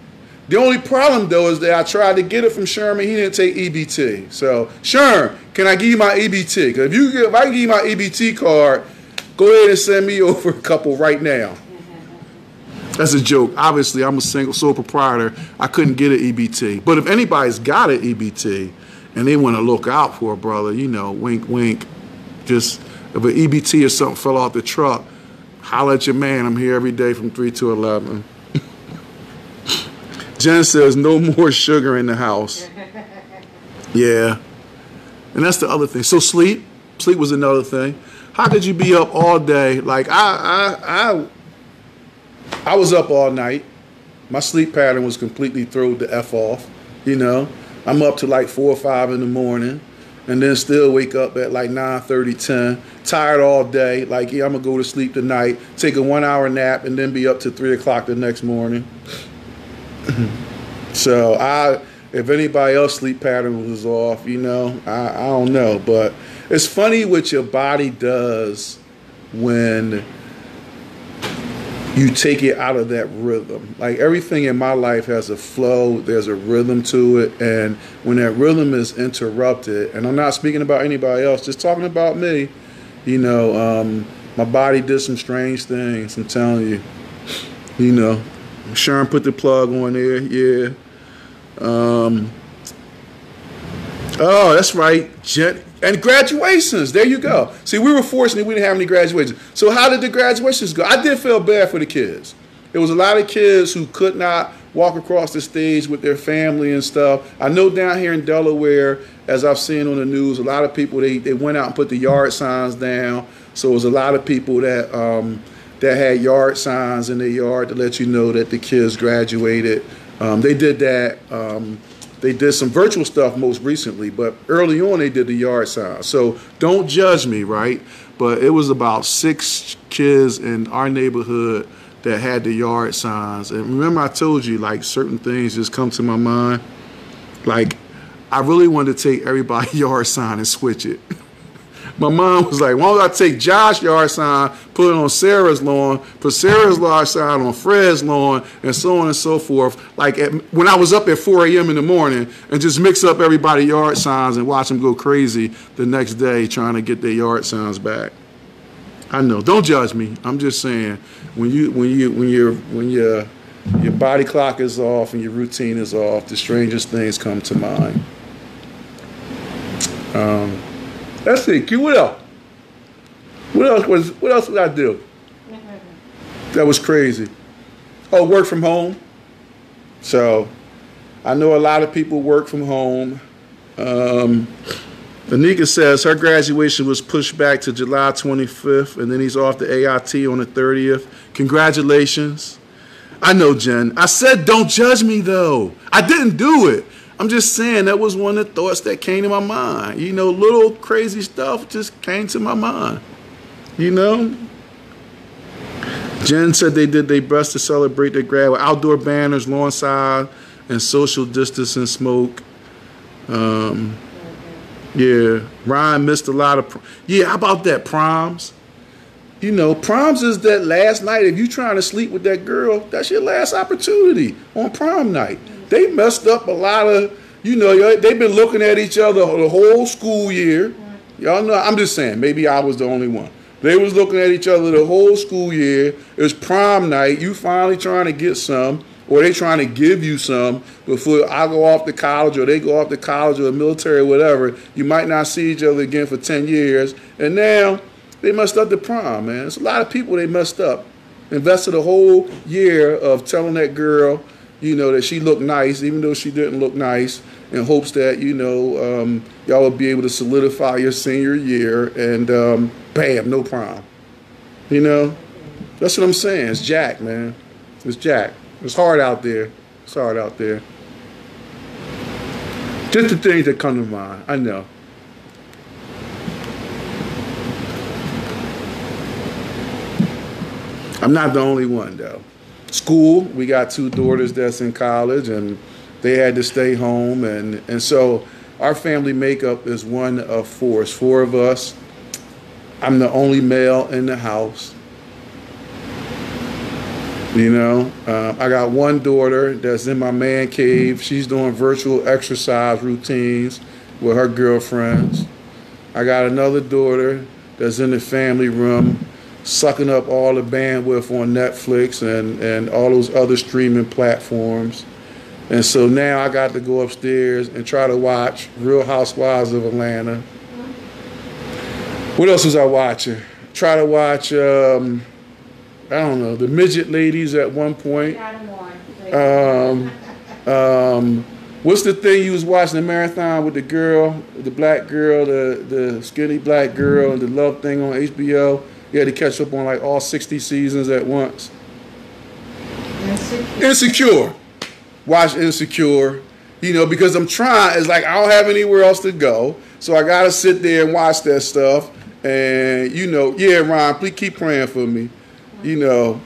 The only problem though is that I tried to get it from Sherman. He didn't take EBT. So Sherman, can I give you my EBT? Because if you if I give you my EBT card, go ahead and send me *laughs* over a couple right now. That's a joke. Obviously, I'm a single sole proprietor. I couldn't get an EBT. But if anybody's got an EBT and they want to look out for a brother, you know, wink, wink. Just if an EBT or something fell off the truck, holler at your man. I'm here every day from 3 to 11. *laughs* Jen says, no more sugar in the house. *laughs* Yeah. And that's the other thing. So sleep. Sleep was another thing. How could you be up all day? Like I I I I was up all night. My sleep pattern was completely thrown the F off. You know, I'm up to like four or five in the morning and then still wake up at like 9 30, 10, tired all day. Like, yeah, I'm gonna go to sleep tonight, take a one hour nap, and then be up to three o'clock the next morning. Mm-hmm. so I if anybody else sleep pattern was off, you know, I, I don't know. But it's funny what your body does when you take it out of that rhythm. Like everything in my life has a flow, there's a rhythm to it. And when that rhythm is interrupted, and I'm not speaking about anybody else, just talking about me, you know, um, my body did some strange things, I'm telling you. You know, Sharon put the plug on there, yeah. Um, oh, that's right. Jen, and graduations, there you go. See, we were fortunate we didn't have any graduations. So how did the graduations go? I did feel bad for the kids. There was a lot of kids who could not walk across the stage with their family and stuff. I know down here in Delaware, as I've seen on the news, a lot of people they, they went out and put the yard signs down. So it was a lot of people that um, that had yard signs in their yard to let you know that the kids graduated. Um, they did that. Um, they did some virtual stuff most recently, but early on they did the yard sign. So don't judge me, right? But it was about six kids in our neighborhood that had the yard signs. And remember, I told you like certain things just come to my mind. Like I really wanted to take everybody *laughs* yard sign and switch it. My mom was like, why don't I take Josh's yard sign, put it on Sarah's lawn, put Sarah's yard sign on Fred's lawn, and so on and so forth. Like at, when I was up at 4 a.m. in the morning and just mix up everybody's yard signs and watch them go crazy the next day trying to get their yard signs back. I know. Don't judge me. I'm just saying when you when you when you're when your your body clock is off and your routine is off, the strangest things come to mind. Um, that's it. Q. What else? What else was? What else did I do? That was crazy. Oh, work from home. So, I know a lot of people work from home. Um, Anika says her graduation was pushed back to July 25th, and then he's off the AIT on the 30th. Congratulations. I know, Jen. I said don't judge me, though. I didn't do it. I'm just saying that was one of the thoughts that came to my mind. You know, little crazy stuff just came to my mind. You know? Jen said they did their best to celebrate their grad with outdoor banners, lawn sign, and social distancing smoke. Um, yeah, Ryan missed a lot of. Yeah, how about that proms? You know, proms is that last night. If you trying to sleep with that girl, that's your last opportunity on prom night they messed up a lot of, you know, they've been looking at each other the whole school year. Y'all know, I'm just saying, maybe I was the only one. They was looking at each other the whole school year. It was prom night. You finally trying to get some, or they trying to give you some before I go off to college, or they go off to college or the military, or whatever. You might not see each other again for 10 years. And now they messed up the prom, man. It's a lot of people they messed up. Invested a whole year of telling that girl you know, that she looked nice, even though she didn't look nice, in hopes that, you know, um, y'all will be able to solidify your senior year and um, bam, no prom. You know? That's what I'm saying. It's Jack, man. It's Jack. It's hard out there. It's hard out there. Just the things that come to mind. I know. I'm not the only one, though school. We got two daughters that's in college, and they had to stay home, and and so our family makeup is one of four. It's four of us. I'm the only male in the house. You know, um, I got one daughter that's in my man cave. She's doing virtual exercise routines with her girlfriends. I got another daughter that's in the family room, sucking up all the bandwidth on Netflix and, and all those other streaming platforms. And so now I got to go upstairs and try to watch Real Housewives of Atlanta. What else was I watching? Try to watch, um, I don't know, the midget ladies at one point. Got 'em on. Um, um, what's the thing you was watching the marathon with the girl, the black girl, the the skinny black girl, and the love thing on HBO? You had to catch up on like all 60 seasons at once. Insecure. Insecure. Watch Insecure. You know, because I'm trying, it's like I don't have anywhere else to go. So I gotta sit there and watch that stuff. And you know, yeah, Ron, please keep praying for me. You know.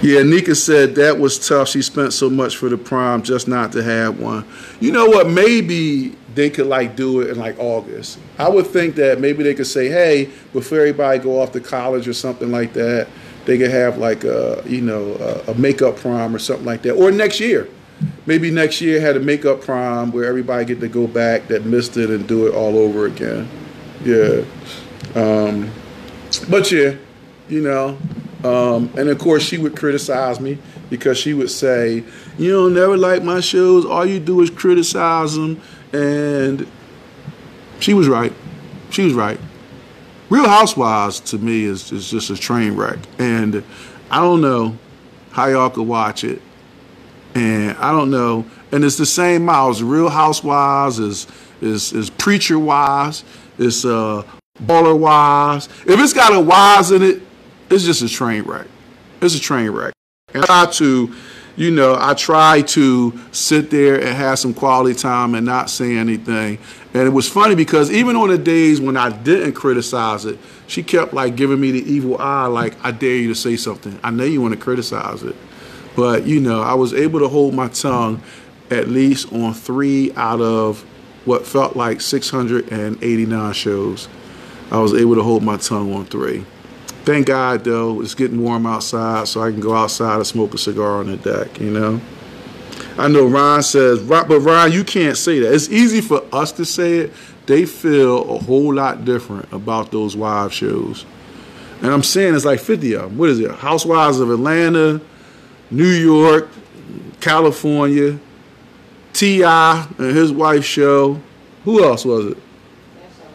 Yeah, Nika said that was tough. She spent so much for the prom just not to have one. You know what? Maybe they could like do it in like August. I would think that maybe they could say, hey, before everybody go off to college or something like that, they could have like a you know a, a makeup prom or something like that, or next year. Maybe next year had a makeup prom where everybody get to go back that missed it and do it all over again. Yeah. Um, but yeah, you know. Um, and of course, she would criticize me because she would say, "You don't never like my shows. All you do is criticize them." And she was right. She was right. Real Housewives to me is, is just a train wreck, and I don't know how y'all could watch it. And I don't know, and it's the same miles. Real Housewives is is is preacher wives. It's uh baller wives. If it's got a wives in it, it's just a train wreck. It's a train wreck. And I try to, you know, I try to sit there and have some quality time and not say anything. And it was funny because even on the days when I didn't criticize it, she kept like giving me the evil eye, like, I dare you to say something. I know you want to criticize it. But, you know, I was able to hold my tongue at least on three out of what felt like 689 shows. I was able to hold my tongue on three. Thank God, though, it's getting warm outside, so I can go outside and smoke a cigar on the deck, you know? I know Ron says, but Ron, you can't say that. It's easy for us to say it. They feel a whole lot different about those wives shows. And I'm saying it's like 50 of them. What is it? Housewives of Atlanta, New York, California, T.I. and his wife's show. Who else was it? That's all.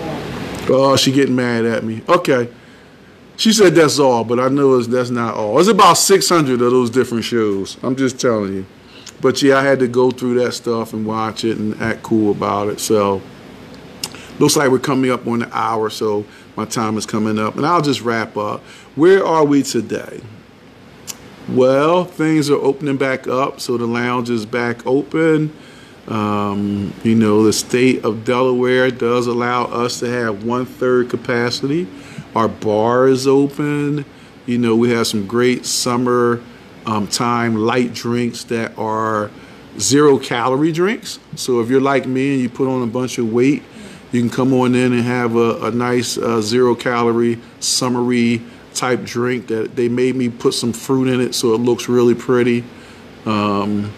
Yeah. Oh, she getting mad at me. Okay. She said that's all, but I know that's not all. It's about 600 of those different shows. I'm just telling you. But yeah, I had to go through that stuff and watch it and act cool about it. So looks like we're coming up on the hour, so my time is coming up. And I'll just wrap up. Where are we today? Well, things are opening back up, so the lounge is back open. Um, you know, the state of Delaware does allow us to have one third capacity. Our bar is open. You know, we have some great summer um, time light drinks that are zero calorie drinks. So if you're like me and you put on a bunch of weight, you can come on in and have a, a nice uh, zero calorie summery type drink that they made me put some fruit in it so it looks really pretty. Um,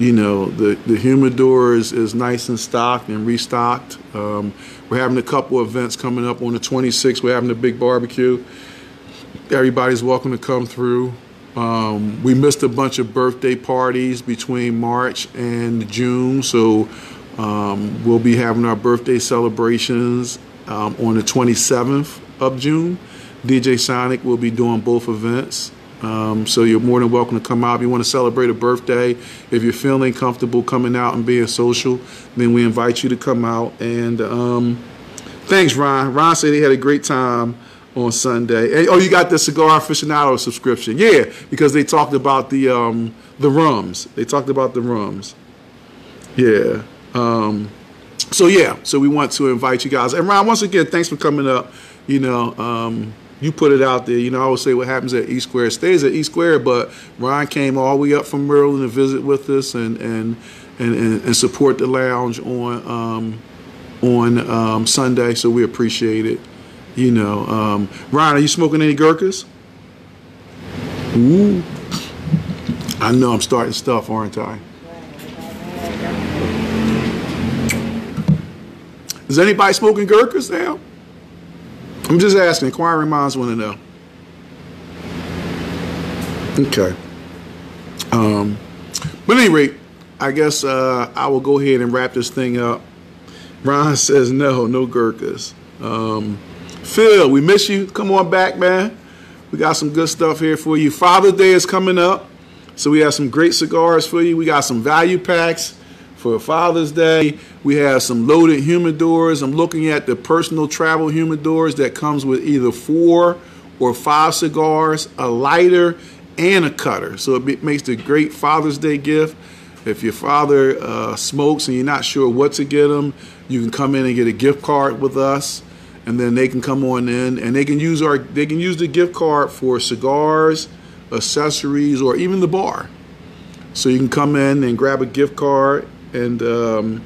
you know, the, the humidor is, is nice and stocked and restocked. Um, we're having a couple events coming up on the 26th. We're having a big barbecue. Everybody's welcome to come through. Um, we missed a bunch of birthday parties between March and June, so um, we'll be having our birthday celebrations um, on the 27th of June. DJ Sonic will be doing both events. Um, so you're more than welcome to come out. If you want to celebrate a birthday, if you're feeling comfortable coming out and being social, then we invite you to come out. And um, thanks, Ron. Ron said he had a great time on Sunday. And, oh, you got the Cigar Aficionado subscription? Yeah, because they talked about the um, the rums. They talked about the rums. Yeah. Um, so yeah, so we want to invite you guys. And Ron, once again, thanks for coming up. You know, um, you put it out there. You know, I always say what happens at E Square stays at E Square, but Ron came all the way up from Maryland to visit with us and and and, and, and support the lounge on um, on um, Sunday. So we appreciate it. You know, um, Ron, are you smoking any Gurkhas? Ooh. I know I'm starting stuff, aren't I? Is anybody smoking Gurkhas now? I'm just asking. Inquiring minds want to know. Okay. Um, but at any rate, I guess uh, I will go ahead and wrap this thing up. Ron *laughs* says no, no Gurkhas. Um, Phil, we miss you. Come on back, man. We got some good stuff here for you. Father's Day is coming up, so we have some great cigars for you. We got some value packs for Father's Day. We have some loaded humidors. I'm looking at the personal travel humidors that comes with either four or five cigars, a lighter, and a cutter. So it makes a great Father's Day gift. If your father uh, smokes and you're not sure what to get him, you can come in and get a gift card with us, and then they can come on in and they can use our they can use the gift card for cigars, accessories, or even the bar. So you can come in and grab a gift card, and um,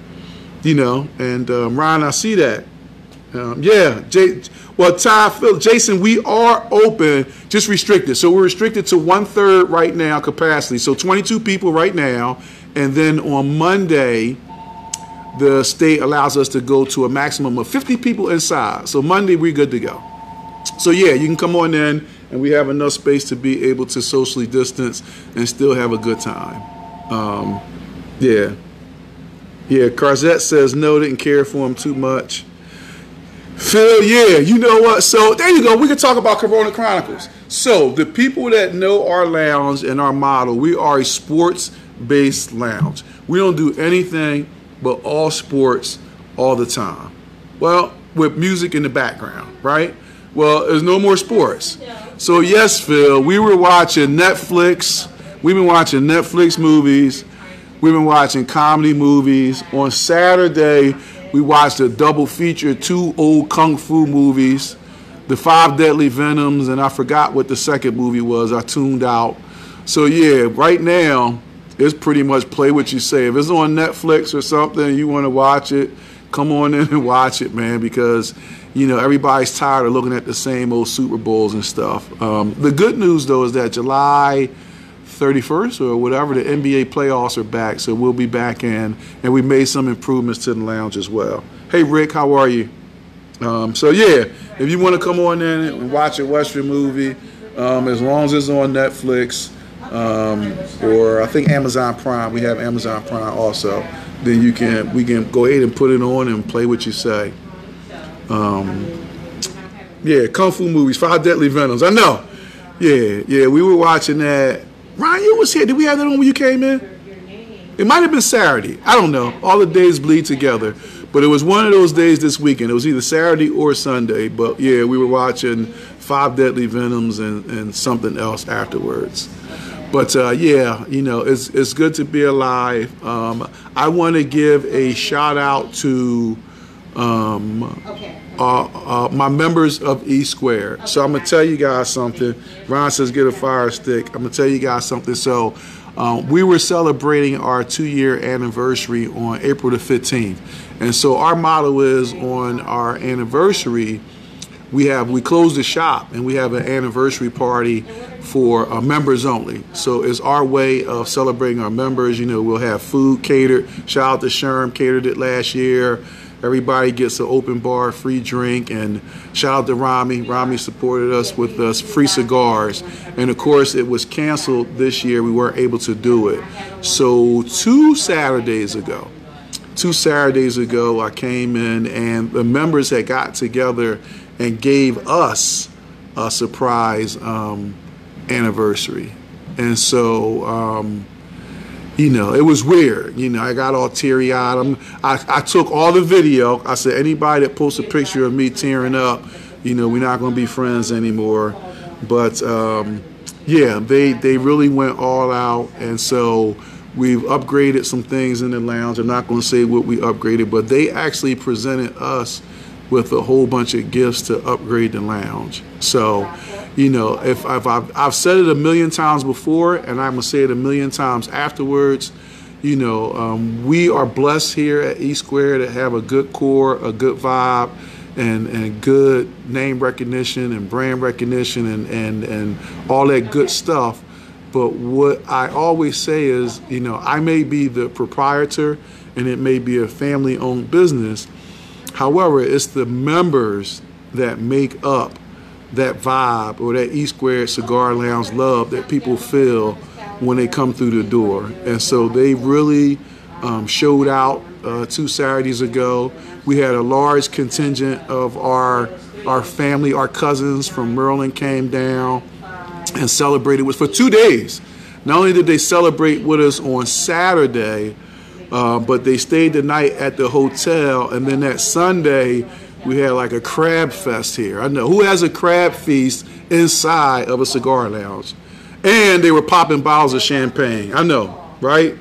you know, and um, Ryan, I see that. Um, yeah, Jay, well, Ty, Phil, Jason, we are open, just restricted. So we're restricted to one third right now capacity. So 22 people right now, and then on Monday, the state allows us to go to a maximum of 50 people inside. So Monday, we're good to go. So yeah, you can come on in, and we have enough space to be able to socially distance and still have a good time. Um, yeah. Yeah, Carzette says no, didn't care for him too much. Phil, yeah, you know what? So there you go. We can talk about Corona Chronicles. So the people that know our lounge and our model, we are a sports-based lounge. We don't do anything but all sports all the time. Well, with music in the background, right? Well, there's no more sports. So yes, Phil, we were watching Netflix. We've been watching Netflix movies. We've been watching comedy movies. On Saturday, we watched a double feature, two old kung fu movies, The Five Deadly Venoms, and I forgot what the second movie was. I tuned out. So yeah, right now, it's pretty much play what you say. If it's on Netflix or something, you want to watch it, come on in and *laughs* watch it, man, because you know everybody's tired of looking at the same old Super Bowls and stuff. Um, the good news though is that July 31st or whatever, the NBA playoffs are back, so we'll be back in, and we made some improvements to the lounge as well. Hey, Rick, how are you? Um, so yeah, if you want to come on in and watch a Western movie, um, as long as it's on Netflix um, or I think Amazon Prime, we have Amazon Prime also. Then you can we can go ahead and put it on and play what you say. Um, yeah, kung fu movies, Five Deadly Venoms. I know. Yeah, yeah, we were watching that. Ryan, you was here. Did we have that on when you came in? It might have been Saturday. I don't know. All the days bleed together. But it was one of those days this weekend. It was either Saturday or Sunday. But yeah, we were watching Five Deadly Venoms and, and something else afterwards. But uh, yeah, you know, it's, it's good to be alive. Um, I want to give a shout out to um, uh, uh, my members of E Square. So I'm gonna tell you guys something. Ron says get a fire stick. I'm gonna tell you guys something. So um, we were celebrating our two-year anniversary on April the 15th, and so our motto is on our anniversary. We have we close the shop and we have an anniversary party for uh, members only. So it's our way of celebrating our members. You know, we'll have food catered. Shout out to Sherm, catered it last year. Everybody gets an open bar, free drink, and shout out to Rami. Rami supported us with us free cigars, and of course it was canceled this year. We weren't able to do it. So two Saturdays ago, two Saturdays ago, I came in and the members had got together and gave us a surprise um, anniversary, and so. Um, you know, it was weird. You know, I got all teary eyed. I, I took all the video. I said, anybody that posts a picture of me tearing up, you know, we're not going to be friends anymore. But um, yeah, they they really went all out, and so we've upgraded some things in the lounge. I'm not going to say what we upgraded, but they actually presented us with a whole bunch of gifts to upgrade the lounge. So you know, if, if I've, I've said it a million times before, and I'm gonna say it a million times afterwards, you know, um, we are blessed here at E Square to have a good core, a good vibe, and, and good name recognition and brand recognition and, and, and all that good stuff. But what I always say is, you know, I may be the proprietor and it may be a family owned business. However, it's the members that make up that vibe or that E Squared Cigar Lounge love that people feel when they come through the door. And so they really um, showed out uh, two Saturdays ago. We had a large contingent of our our family, our cousins from Maryland came down and celebrated with for two days. Not only did they celebrate with us on Saturday, uh, but they stayed the night at the hotel, and then that Sunday we had like a crab fest here. I know who has a crab feast inside of a cigar lounge, and they were popping bottles of champagne. I know, right?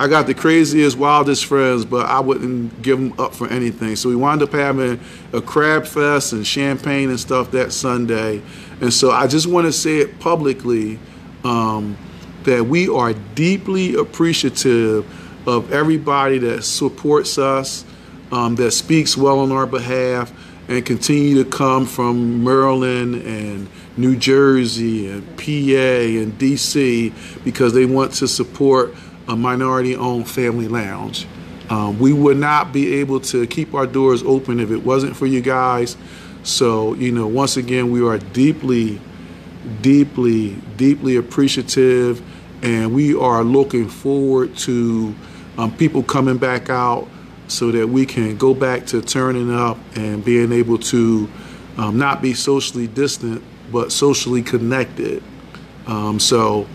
I got the craziest, wildest friends, but I wouldn't give them up for anything. So we wound up having a crab fest and champagne and stuff that Sunday. And so I just want to say it publicly um, that we are deeply appreciative of everybody that supports us, um, that speaks well on our behalf, and continue to come from Maryland and New Jersey and PA and DC because they want to support a minority owned family lounge. Um, we would not be able to keep our doors open if it wasn't for you guys. So, you know, once again, we are deeply, deeply, deeply appreciative, and we are looking forward to um, people coming back out so that we can go back to turning up and being able to um, not be socially distant, but socially connected. Um, so,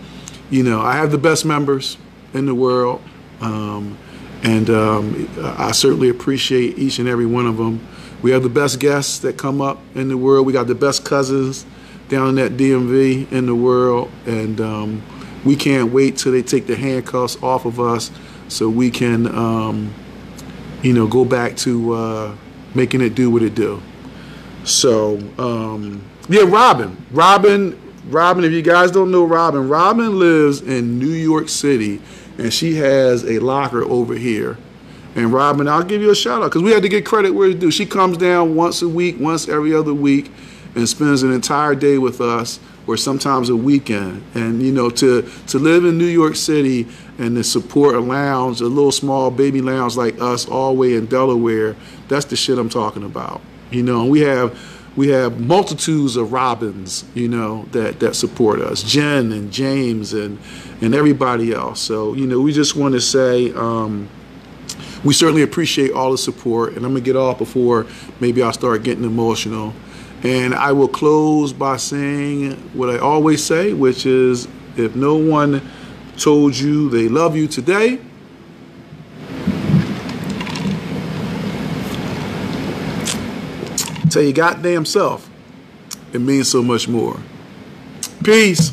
you know, I have the best members in the world. Um, and um, I certainly appreciate each and every one of them. We have the best guests that come up in the world. We got the best cousins down in that DMV in the world. And um, we can't wait till they take the handcuffs off of us so we can, um, you know, go back to uh, making it do what it do. So, um, yeah, Robin. Robin, Robin, if you guys don't know Robin, Robin lives in New York City and she has a locker over here. And Robin, I'll give you a shout out because we had to get credit where it's due. She comes down once a week, once every other week, and spends an entire day with us, or sometimes a weekend. And you know, to to live in New York City and to support a lounge, a little small baby lounge like us, all the way in Delaware, that's the shit I'm talking about. You know, and we have we have multitudes of Robins, you know, that, that support us, Jen and James and, and everybody else. So, you know, we just want to say um, we certainly appreciate all the support. And I'm to get off before maybe I'll start getting emotional. And I will close by saying what I always say, which is if no one told you they love you today, tell your goddamn self, it means so much more. Peace.